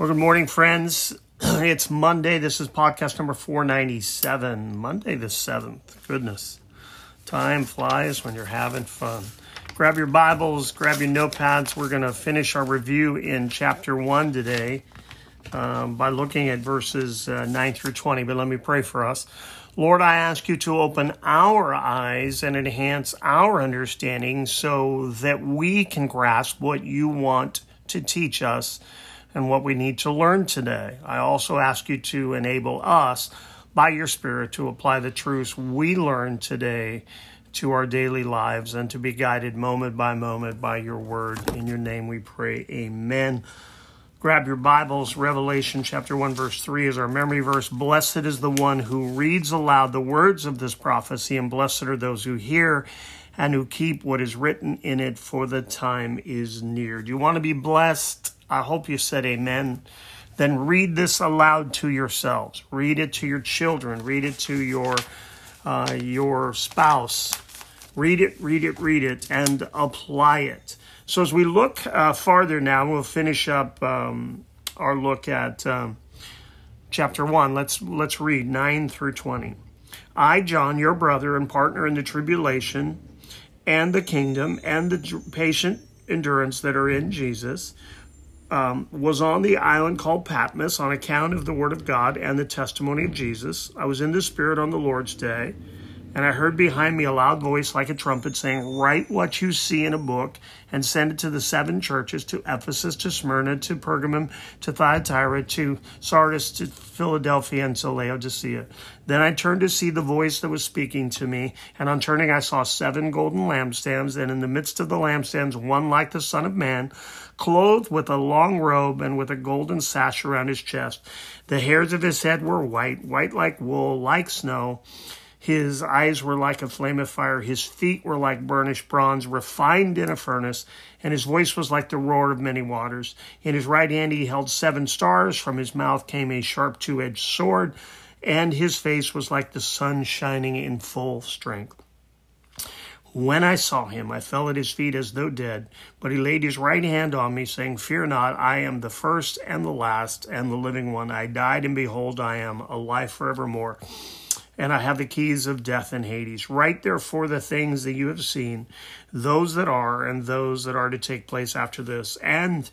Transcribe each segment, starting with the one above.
Well, good morning, friends. It's Monday. This is podcast number 497, Monday the 7th. Goodness. Time flies when you're having fun. Grab your Bibles, grab your notepads. We're going to finish our review in chapter 1 today um, by looking at verses uh, 9 through 20. But let me pray for us. Lord, I ask you to open our eyes and enhance our understanding so that we can grasp what you want to teach us and what we need to learn today. I also ask you to enable us by your Spirit to apply the truths we learn today to our daily lives and to be guided moment by moment by your word. In your name we pray. Amen. Grab your Bibles. Revelation chapter 1, verse 3 is our memory verse. Blessed is the one who reads aloud the words of this prophecy, and blessed are those who hear and who keep what is written in it, for the time is near. Do you want to be blessed? I hope you said amen. Then read this aloud to yourselves. Read it to your children. Read it to your uh, your spouse. Read it, read it, read it, and apply it. So as we look uh, farther now, we'll finish up um, our look at um, chapter one. Let's let's read nine through twenty. I, John, your brother and partner in the tribulation and the kingdom and the patient endurance that are in Jesus um, was on the island called Patmos on account of the word of God and the testimony of Jesus. I was in the Spirit on the Lord's day, and I heard behind me a loud voice like a trumpet saying, Write what you see in a book and send it to the seven churches to Ephesus, to Smyrna, to Pergamum, to Thyatira, to Sardis, to Philadelphia, and to Laodicea. Then I turned to see the voice that was speaking to me, and on turning I saw seven golden lampstands, and in the midst of the lampstands one like the Son of Man clothed with a long robe and with a golden sash around his chest. The hairs of his head were white, white like wool, like snow. His eyes were like a flame of fire. His feet were like burnished bronze, refined in a furnace, and his voice was like the roar of many waters. In his right hand he held seven stars. From his mouth came a sharp two edged sword, and his face was like the sun shining in full strength. When I saw him, I fell at his feet as though dead, but he laid his right hand on me, saying, Fear not, I am the first and the last and the living one. I died, and behold, I am alive forevermore. And I have the keys of death and Hades. Write therefore the things that you have seen, those that are, and those that are to take place after this. And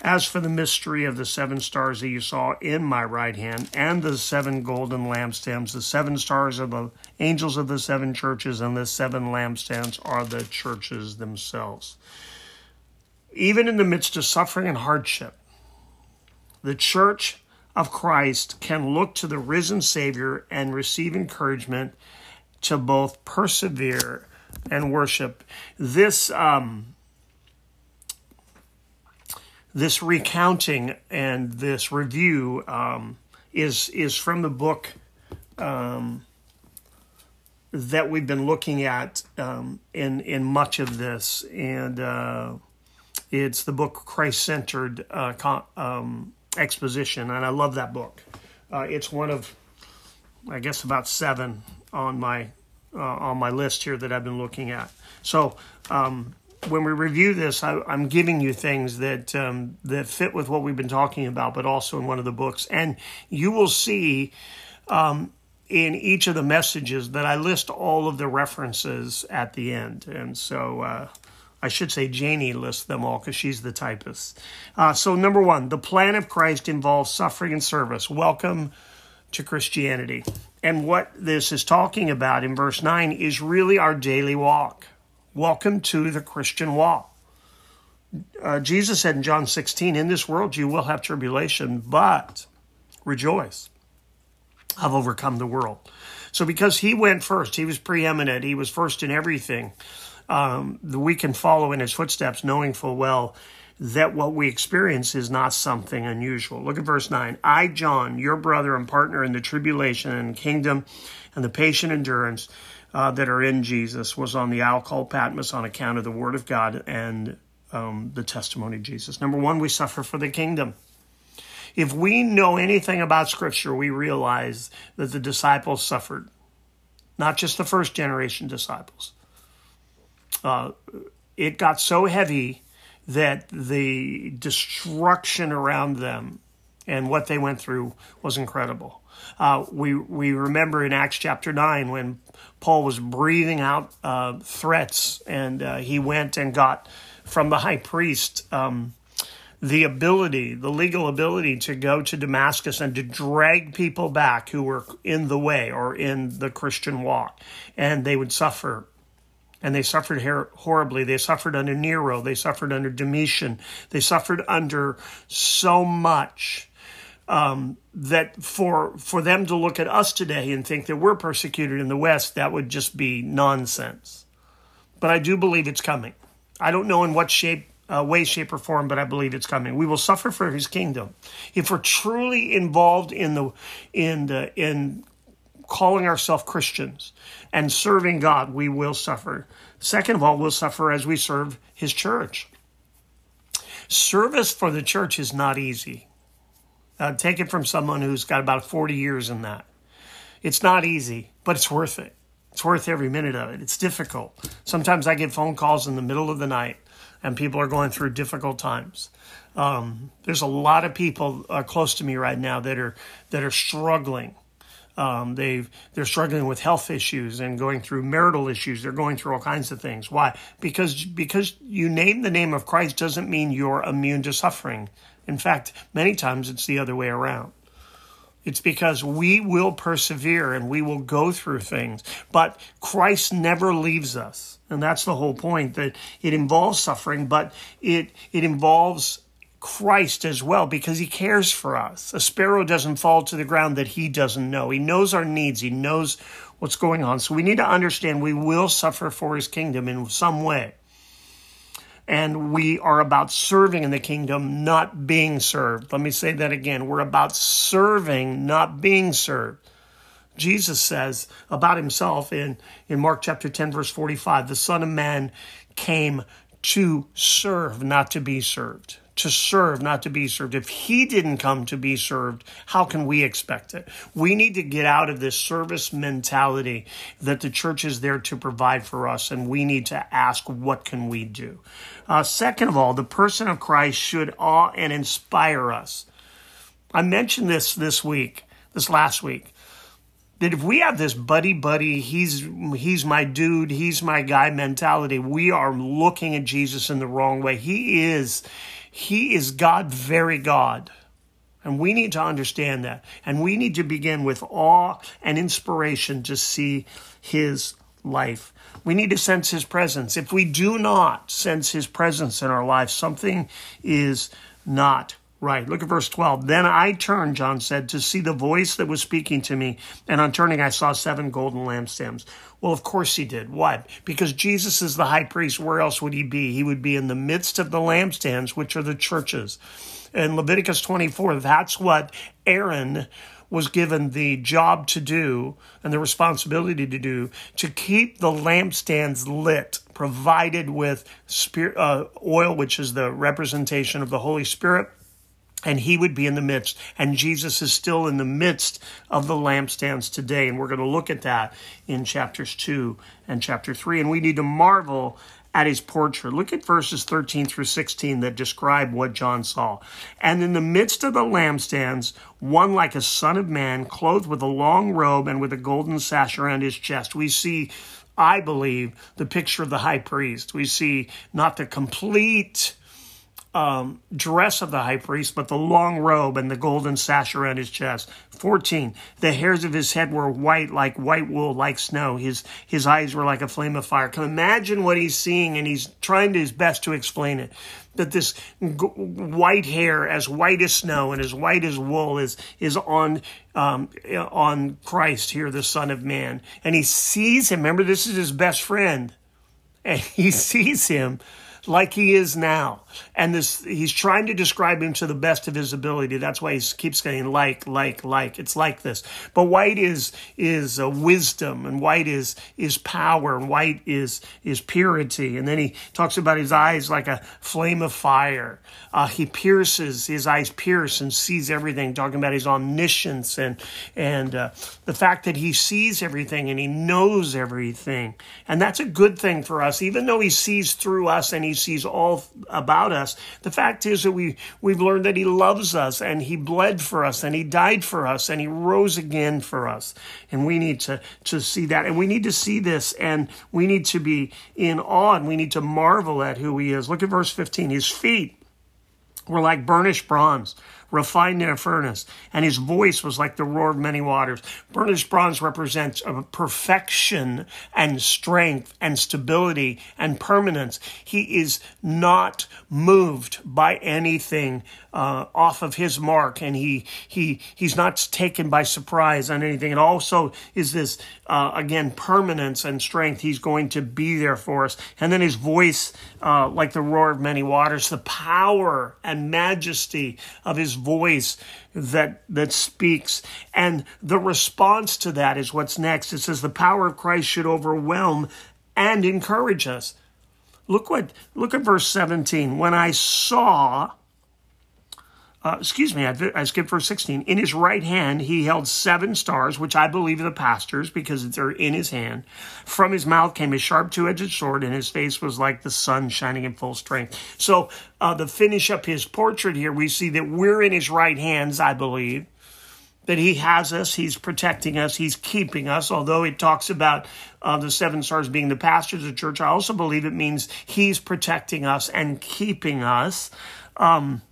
as for the mystery of the seven stars that you saw in my right hand, and the seven golden lampstands, the seven stars are the angels of the seven churches, and the seven lampstands are the churches themselves. Even in the midst of suffering and hardship, the church of Christ can look to the risen Savior and receive encouragement to both persevere and worship. This um, this recounting and this review um, is is from the book um, that we've been looking at um, in in much of this, and uh, it's the book Christ Centered uh, um, Exposition, and I love that book. Uh, it's one of, I guess, about seven on my uh, on my list here that I've been looking at. So um, when we review this, I, am giving you things that um, that fit with what we've been talking about, but also in one of the books, and you will see um, in each of the messages that I list all of the references at the end, and so. Uh, I should say Janie lists them all because she's the typist. Uh, so, number one, the plan of Christ involves suffering and service. Welcome to Christianity. And what this is talking about in verse 9 is really our daily walk. Welcome to the Christian walk. Uh, Jesus said in John 16, In this world you will have tribulation, but rejoice. I've overcome the world. So, because he went first, he was preeminent, he was first in everything, um, we can follow in his footsteps, knowing full well that what we experience is not something unusual. Look at verse 9. I, John, your brother and partner in the tribulation and kingdom and the patient endurance uh, that are in Jesus was on the called Patmos on account of the Word of God and um, the testimony of Jesus. Number one, we suffer for the kingdom. If we know anything about Scripture, we realize that the disciples suffered, not just the first generation disciples. Uh, it got so heavy that the destruction around them and what they went through was incredible. Uh, we we remember in Acts chapter nine when Paul was breathing out uh, threats, and uh, he went and got from the high priest um, the ability, the legal ability to go to Damascus and to drag people back who were in the way or in the Christian walk, and they would suffer and they suffered horribly. They suffered under Nero. They suffered under Domitian. They suffered under so much um, that for for them to look at us today and think that we're persecuted in the West, that would just be nonsense. But I do believe it's coming. I don't know in what shape, uh, way, shape, or form, but I believe it's coming. We will suffer for His kingdom if we're truly involved in the in the in calling ourselves Christians and serving God. We will suffer. Second of all, we'll suffer as we serve His church. Service for the church is not easy. Uh, take it from someone who's got about 40 years in that. It's not easy, but it's worth it. It's worth every minute of it. It's difficult. Sometimes I get phone calls in the middle of the night and people are going through difficult times. Um, there's a lot of people uh, close to me right now that are that are struggling. Um, they they're struggling with health issues and going through marital issues. They're going through all kinds of things. Why? Because because you name the name of Christ doesn't mean you're immune to suffering. In fact, many times it's the other way around. It's because we will persevere and we will go through things, but Christ never leaves us. And that's the whole point that it involves suffering, but it, it involves Christ as well because he cares for us. A sparrow doesn't fall to the ground that he doesn't know. He knows our needs. He knows what's going on. So we need to understand we will suffer for his kingdom in some way and we are about serving in the kingdom, not being served. Let me say that again. We're about serving, not being served. Jesus says about himself in, in Mark chapter 10, verse 45, the Son of Man came to serve, not to be served to serve, not to be served. If he didn't come to be served, how can we expect it? We need to get out of this service mentality that the church is there to provide for us, and we need to ask, what can we do? Uh, second of all, the person of Christ should awe and inspire us. I mentioned this this week, this last week that if we have this buddy buddy he's he's my dude he's my guy mentality we are looking at jesus in the wrong way he is he is God, very God. And we need to understand that. And we need to begin with awe and inspiration to see his life. We need to sense his presence. If we do not sense his presence in our life, something is not right. Look at verse 12. Then I turned, John said, to see the voice that was speaking to me. And on turning, I saw seven golden lampstands. Well, of course he did. Why? Because Jesus is the high priest. Where else would he be? He would be in the midst of the lampstands, which are the churches. In Leviticus 24, that's what Aaron was given the job to do and the responsibility to do to keep the lampstands lit, provided with spirit, uh, oil, which is the representation of the Holy Spirit and he would be in the midst. And Jesus is still in the midst of the lampstands today. And we're going to look at that in chapters 2 and chapter 3. And we need to marvel at his portrait. Look at verses 13 through 16 that describe what John saw. And in the midst of the lampstands, one like a son of man, clothed with a long robe and with a golden sash around his chest. We see I believe, the picture of the high priest. We see not the complete um, dress of the high priest, but the long robe and the golden sash around his chest. 14. The hairs of his head were white like white wool, like snow. His, his eyes were like a flame of fire. Can imagine what he's seeing, and he's trying his best to explain it. That this g- white hair, as white as snow and as white as wool, is, is on, um, on Christ here, the Son of Man. And he sees him. Remember, this is his best friend. And he sees him like he is now. And this he's trying to describe him to the best of his ability. That's why he keeps saying like, like, like. It's like this. But white is is uh, wisdom, and white is is power, and white is is purity. And then he talks about his eyes like a flame of fire. Uh, he pierces his eyes pierce and sees everything. Talking about his omniscience and and uh, the fact that he sees everything and he knows everything, and that's a good thing for us. Even though he sees through us and he sees all about about us. The fact is that we, we've learned that He loves us and He bled for us and He died for us and He rose again for us. And we need to, to see that. And we need to see this and we need to be in awe and we need to marvel at who He is. Look at verse 15. His feet were like burnished bronze refined in a furnace, and his voice was like the roar of many waters. Burnished bronze represents perfection and strength and stability and permanence. He is not moved by anything uh, off of his mark, and he he he's not taken by surprise on anything. It also is this uh, again permanence and strength. He's going to be there for us, and then his voice, uh, like the roar of many waters, the power and majesty of his voice that that speaks, and the response to that is what's next. It says the power of Christ should overwhelm and encourage us. Look what look at verse 17. When I saw uh, excuse me, I, I, skipped verse 16. In his right hand, he held seven stars, which I believe are the pastors because they're in his hand. From his mouth came a sharp two edged sword, and his face was like the sun shining in full strength. So, uh, to finish up his portrait here, we see that we're in his right hands, I believe. That he has us, he's protecting us, he's keeping us. Although it talks about uh, the seven stars being the pastors of the church, I also believe it means he's protecting us and keeping us. Um,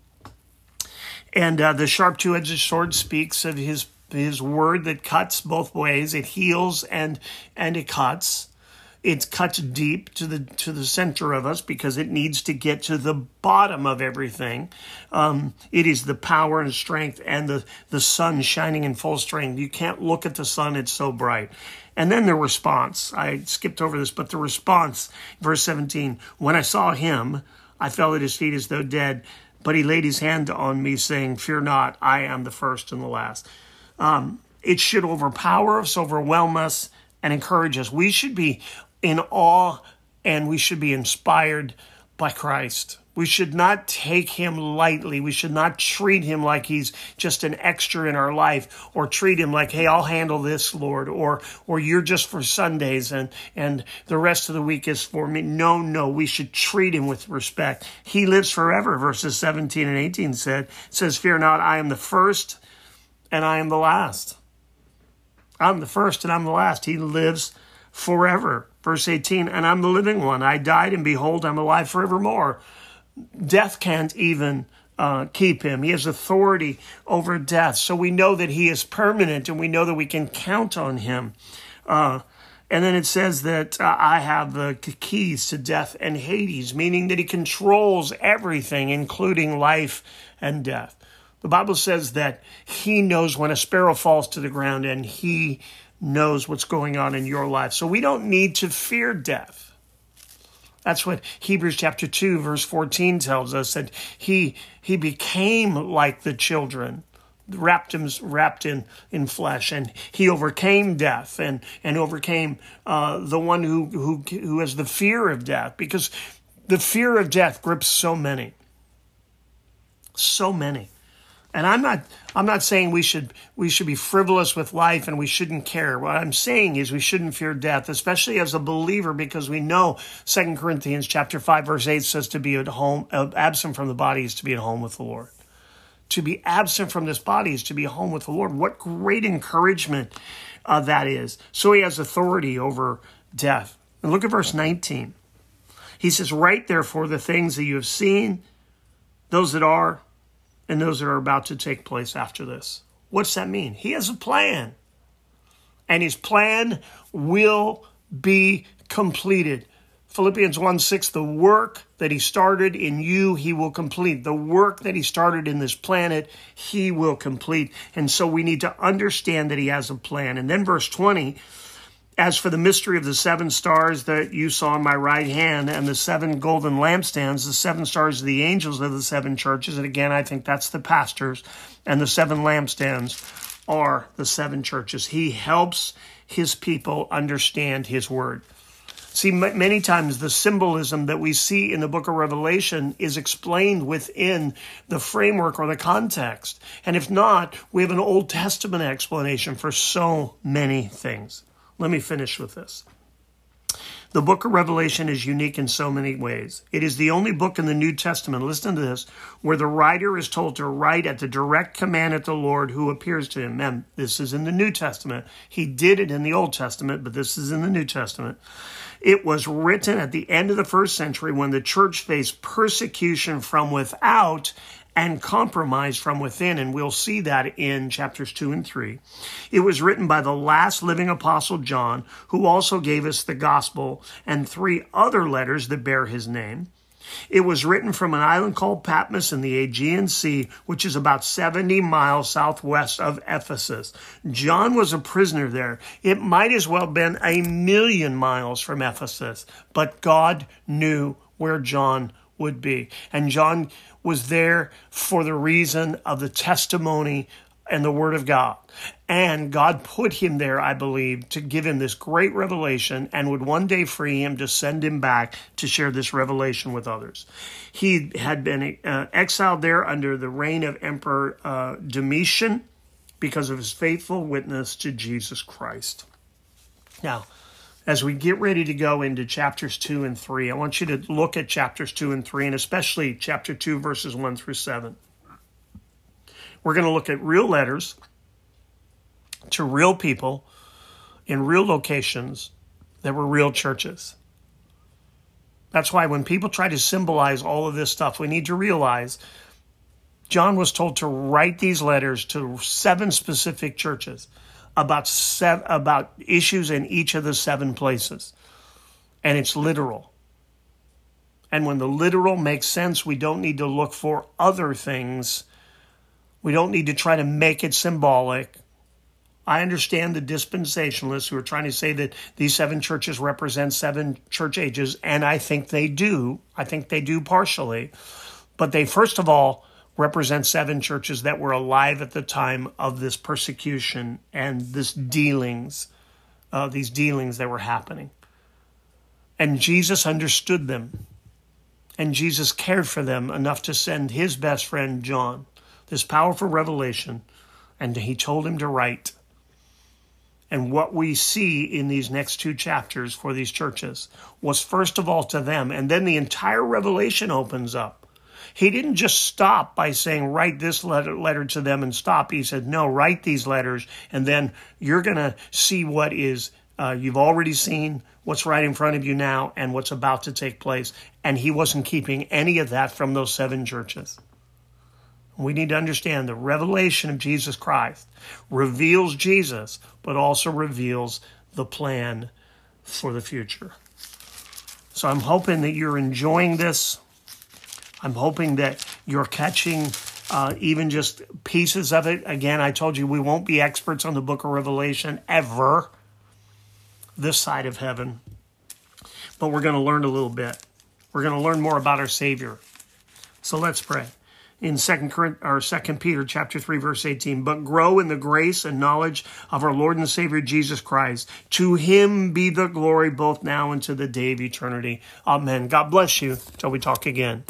and uh, the sharp two-edged sword speaks of his his word that cuts both ways. It heals and and it cuts. It cuts deep to the to the center of us because it needs to get to the bottom of everything. Um, it is the power and strength and the the sun shining in full strength. You can't look at the sun; it's so bright. And then the response. I skipped over this, but the response, verse 17. When I saw him, I fell at his feet as though dead. But he laid his hand on me, saying, Fear not, I am the first and the last. Um, it should overpower us, overwhelm us, and encourage us. We should be in awe and we should be inspired by Christ. We should not take him lightly. We should not treat him like he's just an extra in our life or treat him like, hey, I'll handle this, Lord, or or you're just for Sundays and and the rest of the week is for me. No, no, we should treat him with respect. He lives forever, verses 17 and 18 said, says, Fear not, I am the first and I am the last. I'm the first and I'm the last. He lives forever. Verse 18, and I'm the living one. I died, and behold, I'm alive forevermore death can't even uh, keep him. He has authority over death. So we know that he is permanent and we know that we can count on him. Uh, and then it says that uh, I have the keys to death and Hades, meaning that he controls everything, including life and death. The Bible says that he knows when a sparrow falls to the ground and he knows what's going on in your life. So we don't need to fear death. That's what Hebrews chapter 2 verse 14 tells us that he he became like the children wrapped him wrapped in in flesh and he overcame death and and overcame uh, the one who who who has the fear of death because the fear of death grips so many. So many and I'm not I'm not saying we should we should be frivolous with life and we shouldn't care. What I'm saying is we shouldn't fear death, especially as a believer, because we know 2 Corinthians chapter 5, verse 8 says to be at home uh, absent from the body is to be at home with the Lord. To be absent from this body is to be home with the Lord. What great encouragement uh, that is. So he has authority over death. And look at verse 19. He says, Write therefore the things that you have seen, those that are and those that are about to take place after this. What's that mean? He has a plan. And his plan will be completed. Philippians 1 6, the work that he started in you, he will complete. The work that he started in this planet, he will complete. And so we need to understand that he has a plan. And then verse 20, as for the mystery of the seven stars that you saw in my right hand and the seven golden lampstands, the seven stars are the angels of the seven churches. And again, I think that's the pastors. And the seven lampstands are the seven churches. He helps his people understand his word. See, many times the symbolism that we see in the book of Revelation is explained within the framework or the context. And if not, we have an Old Testament explanation for so many things. Let me finish with this. The book of Revelation is unique in so many ways. It is the only book in the New Testament, listen to this, where the writer is told to write at the direct command of the Lord who appears to him. And this is in the New Testament. He did it in the Old Testament, but this is in the New Testament. It was written at the end of the first century when the church faced persecution from without and compromise from within. And we'll see that in chapters two and three. It was written by the last living apostle John, who also gave us the gospel and three other letters that bear his name. It was written from an island called Patmos in the Aegean Sea, which is about 70 miles southwest of Ephesus. John was a prisoner there. It might as well have been a million miles from Ephesus, but God knew where John would be. And John was there for the reason of the testimony and the word of God. And God put him there, I believe, to give him this great revelation and would one day free him to send him back to share this revelation with others. He had been uh, exiled there under the reign of Emperor uh, Domitian because of his faithful witness to Jesus Christ. Now, as we get ready to go into chapters 2 and 3, I want you to look at chapters 2 and 3, and especially chapter 2, verses 1 through 7. We're going to look at real letters to real people in real locations that were real churches. That's why when people try to symbolize all of this stuff, we need to realize John was told to write these letters to seven specific churches about seven, about issues in each of the seven places. And it's literal. And when the literal makes sense, we don't need to look for other things. We don't need to try to make it symbolic. I understand the dispensationalists who are trying to say that these seven churches represent seven church ages, and I think they do. I think they do partially. But they, first of all, represent seven churches that were alive at the time of this persecution and this dealings, uh, these dealings that were happening. And Jesus understood them. And Jesus cared for them enough to send his best friend, John, this powerful revelation. And he told him to write. And what we see in these next two chapters for these churches was first of all to them, and then the entire revelation opens up he didn't just stop by saying, write this letter, letter to them and stop. He said, no, write these letters, and then you're going to see what is, uh, you've already seen what's right in front of you now and what's about to take place. And he wasn't keeping any of that from those seven churches. We need to understand the revelation of Jesus Christ reveals Jesus, but also reveals the plan for the future. So I'm hoping that you're enjoying this. I'm hoping that you're catching uh, even just pieces of it. Again, I told you we won't be experts on the book of Revelation ever this side of heaven, but we're going to learn a little bit. We're going to learn more about our Savior. So let's pray. In Second or Second Peter chapter three verse eighteen, but grow in the grace and knowledge of our Lord and Savior Jesus Christ. To Him be the glory both now and to the day of eternity. Amen. God bless you. Till we talk again.